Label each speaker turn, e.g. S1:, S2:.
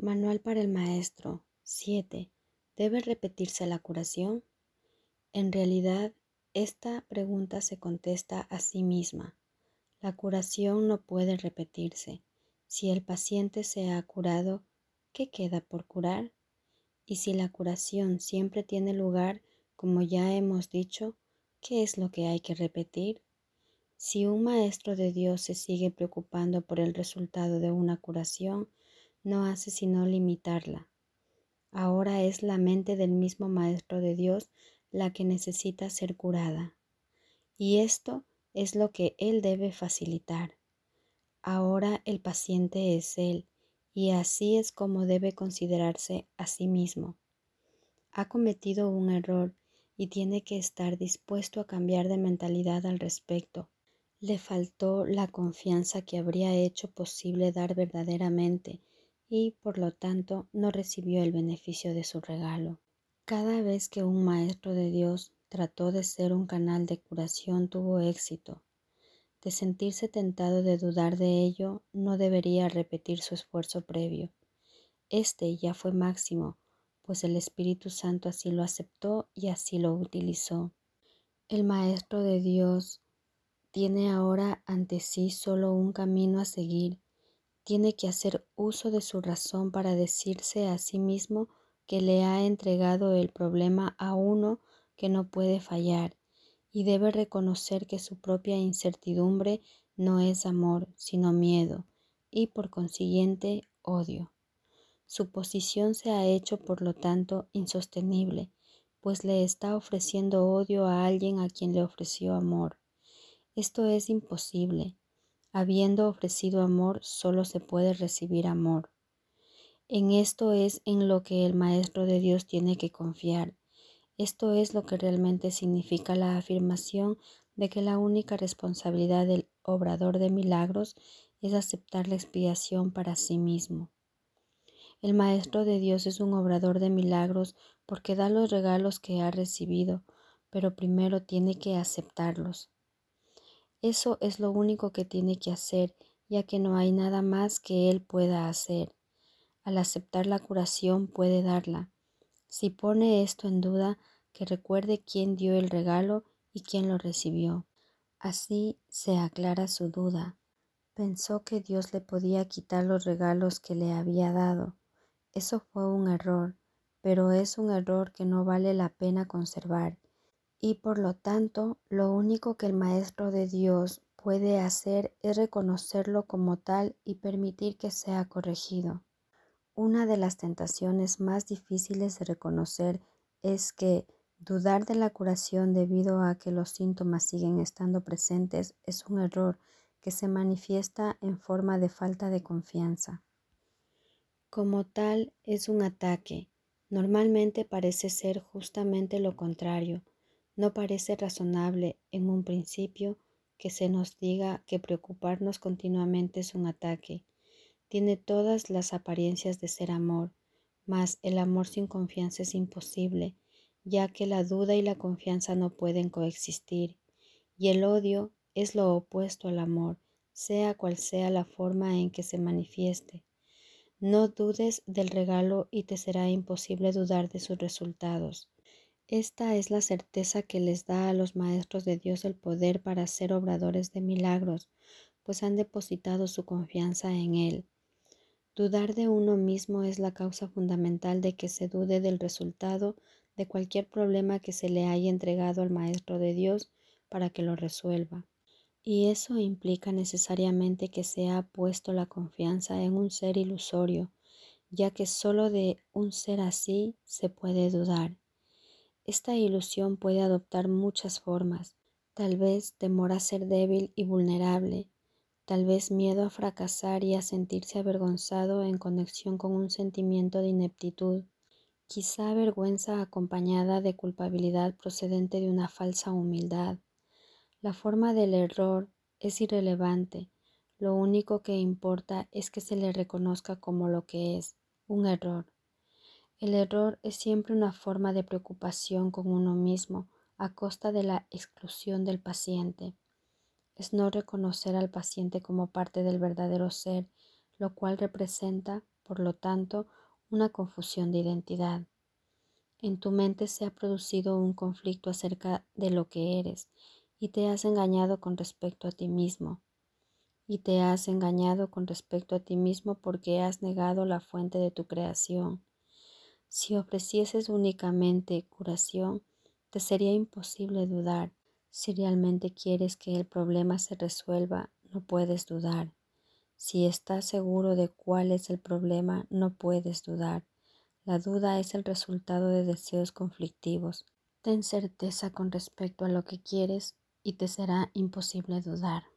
S1: Manual para el maestro 7. ¿Debe repetirse la curación? En realidad, esta pregunta se contesta a sí misma. La curación no puede repetirse. Si el paciente se ha curado, ¿qué queda por curar? Y si la curación siempre tiene lugar, como ya hemos dicho, ¿qué es lo que hay que repetir? Si un maestro de Dios se sigue preocupando por el resultado de una curación, no hace sino limitarla. Ahora es la mente del mismo Maestro de Dios la que necesita ser curada. Y esto es lo que Él debe facilitar. Ahora el paciente es Él, y así es como debe considerarse a sí mismo. Ha cometido un error y tiene que estar dispuesto a cambiar de mentalidad al respecto. Le faltó la confianza que habría hecho posible dar verdaderamente y por lo tanto no recibió el beneficio de su regalo. Cada vez que un maestro de Dios trató de ser un canal de curación tuvo éxito. De sentirse tentado de dudar de ello, no debería repetir su esfuerzo previo. Este ya fue máximo, pues el Espíritu Santo así lo aceptó y así lo utilizó. El Maestro de Dios tiene ahora ante sí solo un camino a seguir tiene que hacer uso de su razón para decirse a sí mismo que le ha entregado el problema a uno que no puede fallar y debe reconocer que su propia incertidumbre no es amor, sino miedo y por consiguiente odio. Su posición se ha hecho, por lo tanto, insostenible, pues le está ofreciendo odio a alguien a quien le ofreció amor. Esto es imposible, Habiendo ofrecido amor, solo se puede recibir amor. En esto es en lo que el Maestro de Dios tiene que confiar. Esto es lo que realmente significa la afirmación de que la única responsabilidad del obrador de milagros es aceptar la expiación para sí mismo. El Maestro de Dios es un obrador de milagros porque da los regalos que ha recibido, pero primero tiene que aceptarlos. Eso es lo único que tiene que hacer, ya que no hay nada más que él pueda hacer. Al aceptar la curación puede darla. Si pone esto en duda, que recuerde quién dio el regalo y quién lo recibió. Así se aclara su duda. Pensó que Dios le podía quitar los regalos que le había dado. Eso fue un error, pero es un error que no vale la pena conservar y por lo tanto lo único que el Maestro de Dios puede hacer es reconocerlo como tal y permitir que sea corregido. Una de las tentaciones más difíciles de reconocer es que dudar de la curación debido a que los síntomas siguen estando presentes es un error que se manifiesta en forma de falta de confianza. Como tal, es un ataque. Normalmente parece ser justamente lo contrario, no parece razonable en un principio que se nos diga que preocuparnos continuamente es un ataque. Tiene todas las apariencias de ser amor, mas el amor sin confianza es imposible, ya que la duda y la confianza no pueden coexistir, y el odio es lo opuesto al amor, sea cual sea la forma en que se manifieste. No dudes del regalo y te será imposible dudar de sus resultados. Esta es la certeza que les da a los maestros de Dios el poder para ser obradores de milagros, pues han depositado su confianza en Él. Dudar de uno mismo es la causa fundamental de que se dude del resultado de cualquier problema que se le haya entregado al Maestro de Dios para que lo resuelva. Y eso implica necesariamente que se ha puesto la confianza en un ser ilusorio, ya que sólo de un ser así se puede dudar. Esta ilusión puede adoptar muchas formas, tal vez temor a ser débil y vulnerable, tal vez miedo a fracasar y a sentirse avergonzado en conexión con un sentimiento de ineptitud, quizá vergüenza acompañada de culpabilidad procedente de una falsa humildad. La forma del error es irrelevante, lo único que importa es que se le reconozca como lo que es, un error. El error es siempre una forma de preocupación con uno mismo a costa de la exclusión del paciente. Es no reconocer al paciente como parte del verdadero ser, lo cual representa, por lo tanto, una confusión de identidad. En tu mente se ha producido un conflicto acerca de lo que eres y te has engañado con respecto a ti mismo. Y te has engañado con respecto a ti mismo porque has negado la fuente de tu creación. Si ofrecieses únicamente curación, te sería imposible dudar. Si realmente quieres que el problema se resuelva, no puedes dudar. Si estás seguro de cuál es el problema, no puedes dudar. La duda es el resultado de deseos conflictivos. Ten certeza con respecto a lo que quieres y te será imposible dudar.